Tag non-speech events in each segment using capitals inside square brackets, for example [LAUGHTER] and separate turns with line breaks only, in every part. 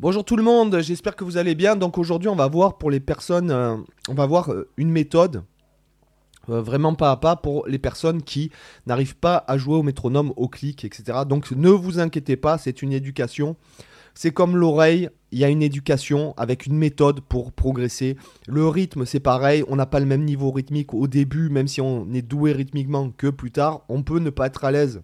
Bonjour tout le monde, j'espère que vous allez bien. Donc aujourd'hui, on va voir pour les personnes, euh, on va voir euh, une méthode euh, vraiment pas à pas pour les personnes qui n'arrivent pas à jouer au métronome, au clic, etc. Donc ne vous inquiétez pas, c'est une éducation. C'est comme l'oreille, il y a une éducation avec une méthode pour progresser. Le rythme, c'est pareil, on n'a pas le même niveau rythmique au début, même si on est doué rythmiquement que plus tard. On peut ne pas être à l'aise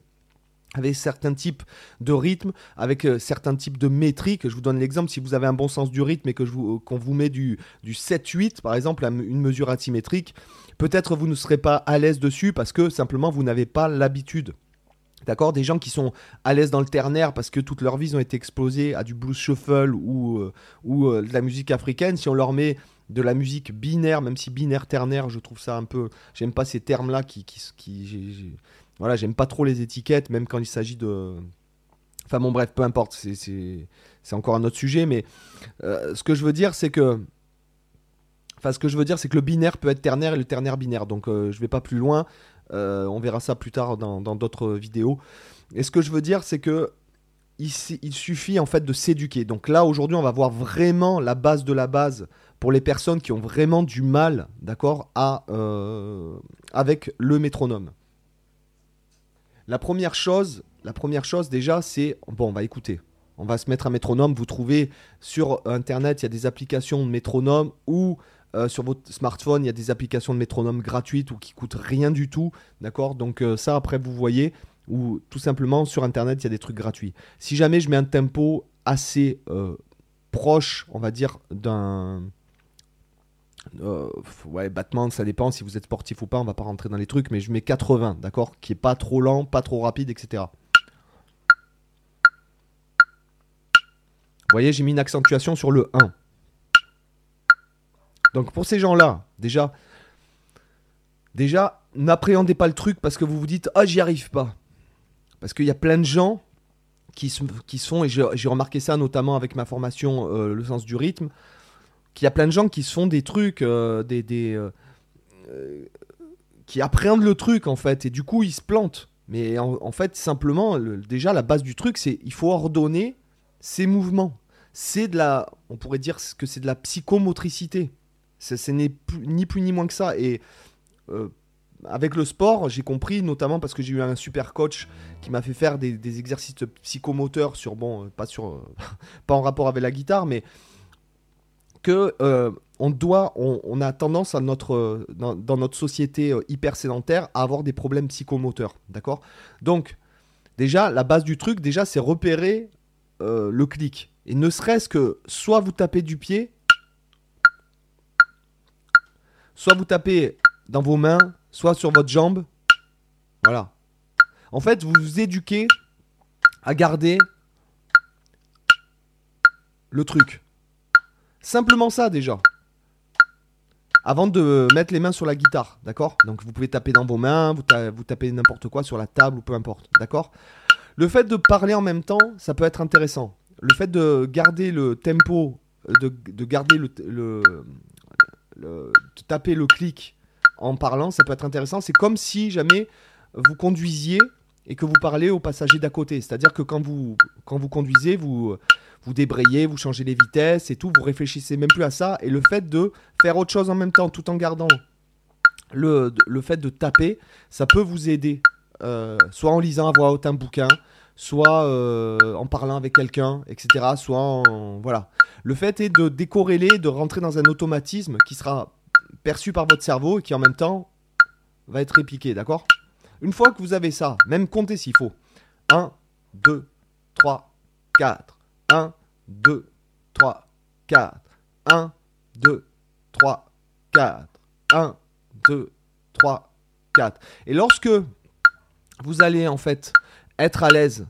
avec certains types de rythmes, avec euh, certains types de métriques. Je vous donne l'exemple, si vous avez un bon sens du rythme et que vous, qu'on vous met du, du 7-8, par exemple, une mesure asymétrique, peut-être vous ne serez pas à l'aise dessus parce que simplement vous n'avez pas l'habitude. D'accord? Des gens qui sont à l'aise dans le ternaire parce que toute leur vie ont été exposés à du blues shuffle ou, euh, ou euh, de la musique africaine. Si on leur met de la musique binaire, même si binaire ternaire, je trouve ça un peu. J'aime pas ces termes-là qui, qui voilà, j'aime pas trop les étiquettes, même quand il s'agit de. Enfin bon, bref, peu importe, c'est encore un autre sujet, mais euh, ce que je veux dire, c'est que. Enfin, ce que je veux dire, c'est que le binaire peut être ternaire et le ternaire binaire. Donc, euh, je vais pas plus loin. Euh, on verra ça plus tard dans d'autres vidéos. Et ce que je veux dire, c'est que il, suffit en fait de s'éduquer. Donc là, aujourd'hui, on va voir vraiment la base de la base pour les personnes qui ont vraiment du mal, d'accord, avec le métronome. La première chose, la première chose déjà, c'est bon, on va écouter. On va se mettre un métronome. Vous trouvez sur internet, il y a des applications de métronome ou euh, sur votre smartphone, il y a des applications de métronome gratuites ou qui coûtent rien du tout. D'accord? Donc euh, ça, après, vous voyez. Ou tout simplement, sur internet, il y a des trucs gratuits. Si jamais je mets un tempo assez euh, proche, on va dire, d'un euh, ouais, battement, ça dépend si vous êtes sportif ou pas, on va pas rentrer dans les trucs, mais je mets 80, d'accord? Qui est pas trop lent, pas trop rapide, etc. Vous voyez, j'ai mis une accentuation sur le 1. Donc pour ces gens-là, déjà, déjà, n'appréhendez pas le truc parce que vous vous dites ah j'y arrive pas. Parce qu'il y a plein de gens qui, qui sont, et j'ai remarqué ça notamment avec ma formation euh, Le sens du rythme, qu'il y a plein de gens qui se font des trucs, euh, euh, euh, qui appréhendent le truc en fait, et du coup ils se plantent. Mais en, fait, simplement, déjà la base du truc, c'est il faut ordonner ses mouvements. C'est de la, on pourrait dire que c'est de la psychomotricité. Ce n'est ni plus ni moins que ça. Et avec le sport, j'ai compris, notamment parce que j'ai eu un super coach qui m'a fait faire des, des, exercices psychomoteurs sur, bon, pas sur, [LAUGHS] pas en rapport avec la guitare, mais que euh, on doit, on, a tendance notre, dans, notre société euh, hyper sédentaire à avoir des problèmes psychomoteurs, d'accord? Donc, déjà, la base du truc, déjà, c'est repérer euh, le clic. Et ne serait-ce que soit vous tapez du pied, soit vous tapez dans vos mains, soit sur votre jambe. Voilà. En fait, vous vous éduquez à garder le truc. Simplement ça déjà. Avant de mettre les mains sur la guitare, d'accord? Donc vous pouvez taper dans vos mains, vous, tapez n'importe quoi sur la table ou peu importe, d'accord? Le fait de parler en même temps, ça peut être intéressant. Le fait de garder le tempo, de, garder le, de taper le clic en parlant, ça peut être intéressant. C'est comme si jamais vous conduisiez et que vous parlez aux passagers d'à côté. C'est-à-dire que quand vous conduisez, vous, vous débrayez, vous changez les vitesses et tout, vous réfléchissez même plus à ça. Et le fait de faire autre chose en même temps, tout en gardant le, le fait de taper, ça peut vous aider. Euh, soit en lisant à voix haute un bouquin, soit euh, en parlant avec quelqu'un, etc. Soit en, voilà. Le fait est de décorréler, de rentrer dans un automatisme qui sera perçu par votre cerveau et qui en même temps va être répliqué, d'accord? Une fois que vous avez ça, même comptez s'il faut. 1, 2, 3, 4. 1, 2, 3, 4. 1, 2, 3, 4. 1, 2, 3, 4. Et lorsque vous allez en fait être à l'aise,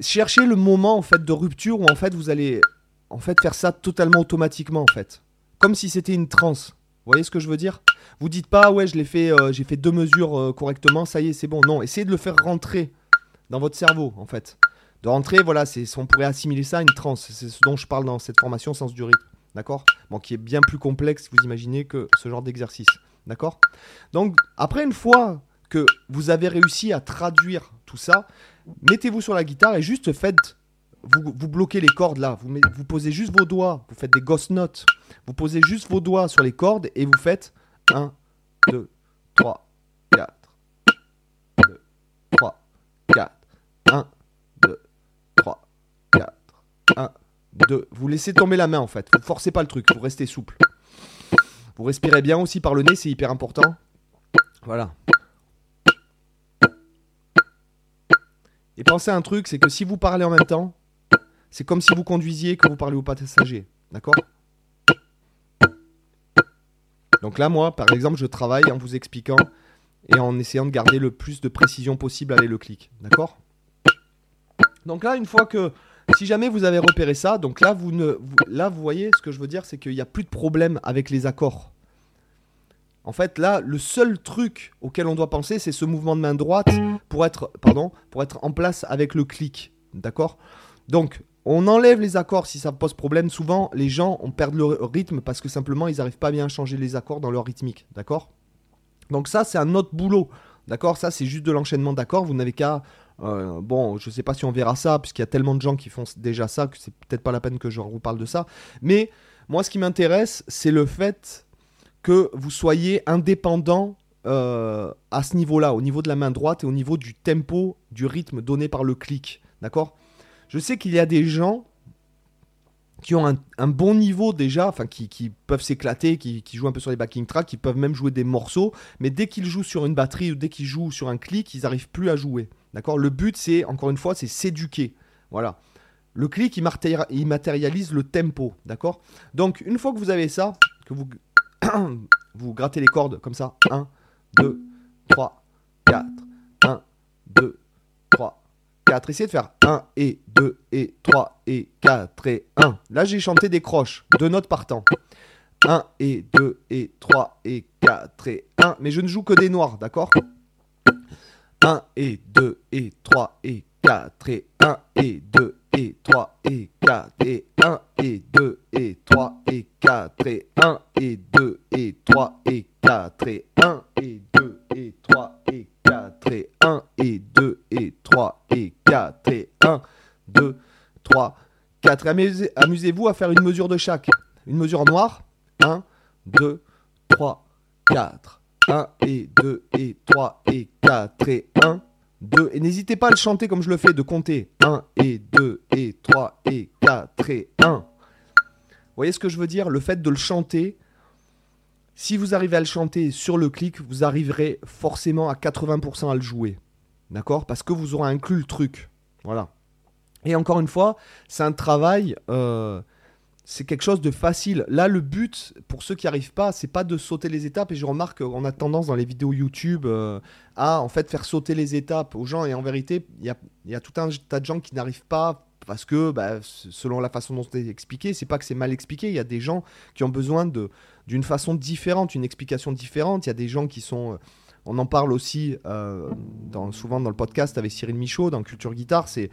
cherchez le moment en fait de rupture où en fait vous allez en fait faire ça totalement automatiquement en fait. Comme si c'était une transe. Vous voyez ce que je veux dire? Vous dites pas ouais je l'ai fait, euh, j'ai fait deux mesures euh, correctement, ça y est c'est bon. Non, essayez de le faire rentrer dans votre cerveau en fait. De rentrer, voilà, on pourrait assimiler ça à une transe. C'est ce dont je parle dans cette formation sens du rythme, d'accord? Bon, qui est bien plus complexe, vous imaginez, que ce genre d'exercice, d'accord? Donc après une fois que vous avez réussi à traduire tout ça, mettez-vous sur la guitare et juste faites vous, bloquez les cordes là, vous, vous posez juste vos doigts, vous faites des ghost notes, vous posez juste vos doigts sur les cordes et vous faites 1, 2, 3, 1, 2. Vous laissez tomber la main en fait, vous forcez pas le truc, vous restez souple. Vous respirez bien aussi par le nez, c'est hyper important. Voilà. Et pensez à un truc, c'est que si vous parlez en même temps, c'est comme si vous conduisiez que vous parlez au passager. D'accord? Donc là, moi, par exemple, je travaille en vous expliquant et en essayant de garder le plus de précision possible avec le clic. D'accord? Donc là, une fois que. Si jamais vous avez repéré ça, donc là, vous ne, là, vous voyez, ce que je veux dire, c'est qu'il n'y a plus de problème avec les accords. En fait, là, le seul truc auquel on doit penser, c'est ce mouvement de main droite pour être, pardon, pour être en place avec le clic. D'accord? Donc, on enlève les accords si ça pose problème. Souvent, les gens on perd le rythme parce que simplement, ils n'arrivent pas bien à changer les accords dans leur rythmique. D'accord? Donc ça, c'est un autre boulot. D'accord? Ça, c'est juste de l'enchaînement d'accords. Vous n'avez qu'à... euh, bon, je sais pas si on verra ça, puisqu'il y a tellement de gens qui font déjà ça que c'est peut-être pas la peine que je vous parle de ça. Mais moi, ce qui m'intéresse, c'est le fait que vous soyez indépendant euh, à ce niveau-là, au niveau de la main droite et au niveau du tempo, du rythme donné par le clic. D'accord? Je sais qu'il y a des gens qui ont un, bon niveau déjà, enfin qui, qui peuvent s'éclater, qui, qui jouent un peu sur les backing tracks, qui peuvent même jouer des morceaux, mais dès qu'ils jouent sur une batterie ou dès qu'ils jouent sur un clic, ils n'arrivent plus à jouer. D'accord? Le but, c'est, encore une fois, c'est s'éduquer. Voilà. Le clic, il, matérialise le tempo. D'accord? Donc, une fois que vous avez ça, que vous, [COUGHS] vous grattez les cordes comme ça. 1, 2, 3, 4. 1, 2, 3, 4. Essayez de faire 1 et 2 et 3 et 4 et 1. Là, j'ai chanté des croches, deux notes par temps. 1 et 2 et 3 et 4 et 1. Mais je ne joue que des noirs, d'accord? 1 et 2 et 3 et 4 et 1 et 2 et 3 et 4 et 1 et 2 et 3 et 4 et 1 et 2 et 3 et 4 et 1 et 2 et 3 et 4 et 1 et 2 et 3 et 4 et 1 2 3 4 Amusez- amusez-vous à faire une mesure de chaque. Une mesure en noir. 1 2 3 4 1 et 2 et 3 et 4 et 1 2 et n'hésitez pas à le chanter comme je le fais de compter. 1 et 2 et 3 et 4 et 1 vous voyez ce que je veux dire? Le fait de le chanter si vous arrivez à le chanter sur le clic vous arriverez forcément à 80% à le jouer. D'accord? Parce que vous aurez inclus le truc. Voilà. Et encore une fois c'est un travail euh, c'est quelque chose de facile. Là, le but, pour ceux qui arrivent pas, c'est pas de sauter les étapes. Et je remarque qu'on a tendance dans les vidéos YouTube euh, à en fait faire sauter les étapes aux gens. Et en vérité, il y a, tout un tas de gens qui n'arrivent pas parce que, bah, selon la façon dont c'est expliqué, c'est pas que c'est mal expliqué. Il y a des gens qui ont besoin de d'une façon différente, une explication différente. Il y a des gens qui sont euh, on en parle aussi euh, souvent dans le podcast avec Cyril Michaud, dans Culture Guitare. C'est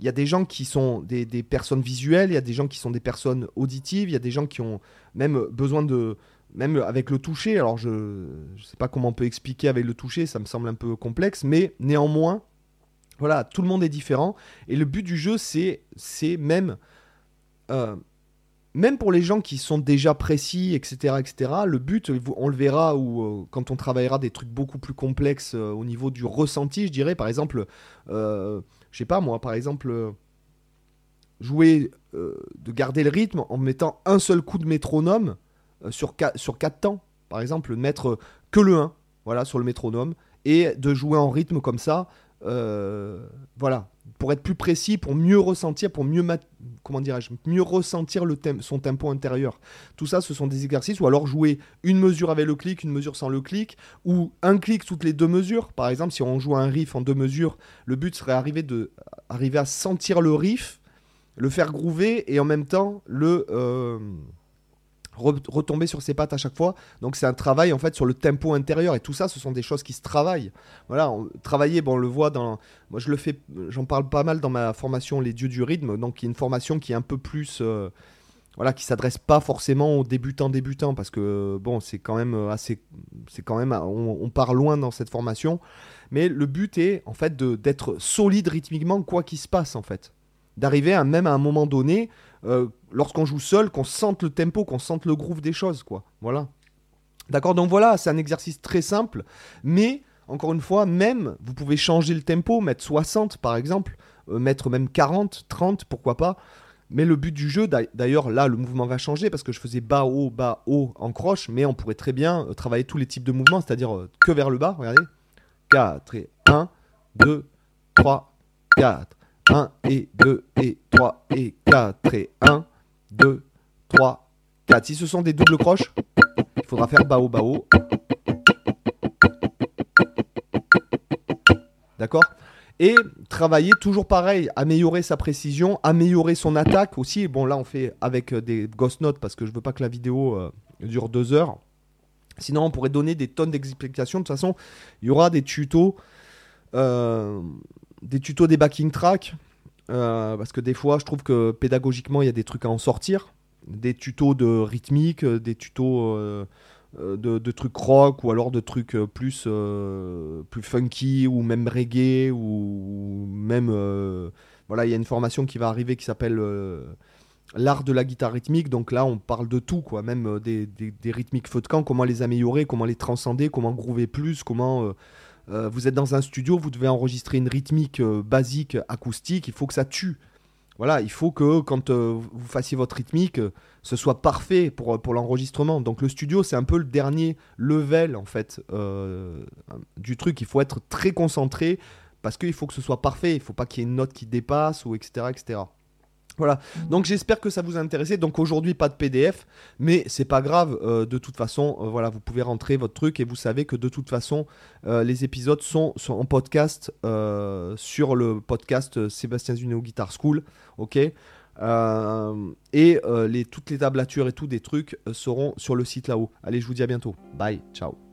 il y a des gens qui sont des, personnes visuelles, il y a des gens qui sont des personnes auditives, il y a des gens qui ont même besoin de même avec le toucher. Alors je ne sais pas comment on peut expliquer avec le toucher, ça me semble un peu complexe, mais néanmoins, voilà, tout le monde est différent et le but du jeu c'est même euh, même pour les gens qui sont déjà précis, etc., etc., le but, on le verra ou euh, quand on travaillera des trucs beaucoup plus complexes euh, au niveau du ressenti, je dirais, par exemple, je sais pas moi, par exemple, euh, jouer, euh, de garder le rythme en mettant un seul coup de métronome euh, sur, sur quatre temps, par exemple, mettre que le 1, voilà, sur le métronome, et de jouer en rythme comme ça, euh, voilà, pour être plus précis, pour mieux ressentir, pour mieux, comment dirais-je, mieux ressentir le tem- son tempo intérieur. Tout ça, ce sont des exercices, ou alors jouer une mesure avec le clic, une mesure sans le clic, ou un clic toutes les deux mesures. Par exemple, si on joue un riff en deux mesures, le but serait arriver, de, arriver à sentir le riff, le faire groover, et en même temps le... euh, re- retomber sur ses pattes à chaque fois. Donc c'est un travail en fait sur le tempo intérieur. Et tout ça, ce sont des choses qui se travaillent. Voilà, on- travailler, bon, on le voit dans, moi je le fais, j'en parle pas mal dans ma formation Les Dieux du rythme, donc qui est une formation qui est un peu plus, euh, voilà, qui s'adresse pas forcément aux débutants débutants. Parce que bon, c'est quand même assez, c'est quand même, on, part loin dans cette formation, mais le but est en fait d'être solide rythmiquement quoi qu'il se passe en fait. D'arriver à même à un moment donné, euh, lorsqu'on joue seul, qu'on sente le tempo, qu'on sente le groove des choses, quoi. Voilà. D'accord Donc voilà, c'est un exercice très simple, mais encore une fois, même, vous pouvez changer le tempo, mettre 60 par exemple, euh, mettre même 40, 30, pourquoi pas. Mais le but du jeu, d'ailleurs, là, le mouvement va changer parce que je faisais bas, haut, bas, haut en croche, mais on pourrait très bien euh, travailler tous les types de mouvements, c'est-à-dire que vers le bas, regardez. 4 et 1, 2, 3, 4. 1 et 2 et 3 et 4 et 1, 2, 3, 4. Si ce sont des doubles croches, il faudra faire bas haut. D'accord? Et travailler toujours pareil, améliorer sa précision, améliorer son attaque aussi. Bon là on fait avec des ghost notes parce que je veux pas que la vidéo euh, dure deux heures. Sinon on pourrait donner des tonnes d'explications. De toute façon, il y aura des tutos euh, des tutos des backing tracks. Euh, parce que des fois, je trouve que pédagogiquement, il y a des trucs à en sortir. Des tutos de rythmique, euh, des tutos de, trucs rock ou alors de trucs plus, plus funky ou même reggae ou, même. voilà, il y a une formation qui va arriver qui s'appelle l'art de la guitare rythmique. Donc là, on parle de tout, quoi. Même des, des, rythmiques feu de camp, comment les améliorer, comment les transcender, comment groover plus, comment euh, vous êtes dans un studio, vous devez enregistrer une rythmique euh, basique acoustique, il faut que ça tue. Voilà, il faut que quand euh, vous fassiez votre rythmique, ce soit parfait pour, l'enregistrement. Donc le studio, c'est un peu le dernier level en fait du truc. Il faut être très concentré parce qu'il faut que ce soit parfait. Il ne faut pas qu'il y ait une note qui dépasse ou etc. etc. Voilà. Donc j'espère que ça vous a intéressé. Donc aujourd'hui pas de PDF, mais c'est pas grave. Euh, de toute façon, euh, voilà, vous pouvez rentrer votre truc et vous savez que de toute façon, euh, les épisodes sont, en podcast sur le podcast Sébastien Zuneo Guitar School, ok? et toutes les tablatures et tout des trucs seront sur le site là-haut. Allez, je vous dis à bientôt. Bye, ciao.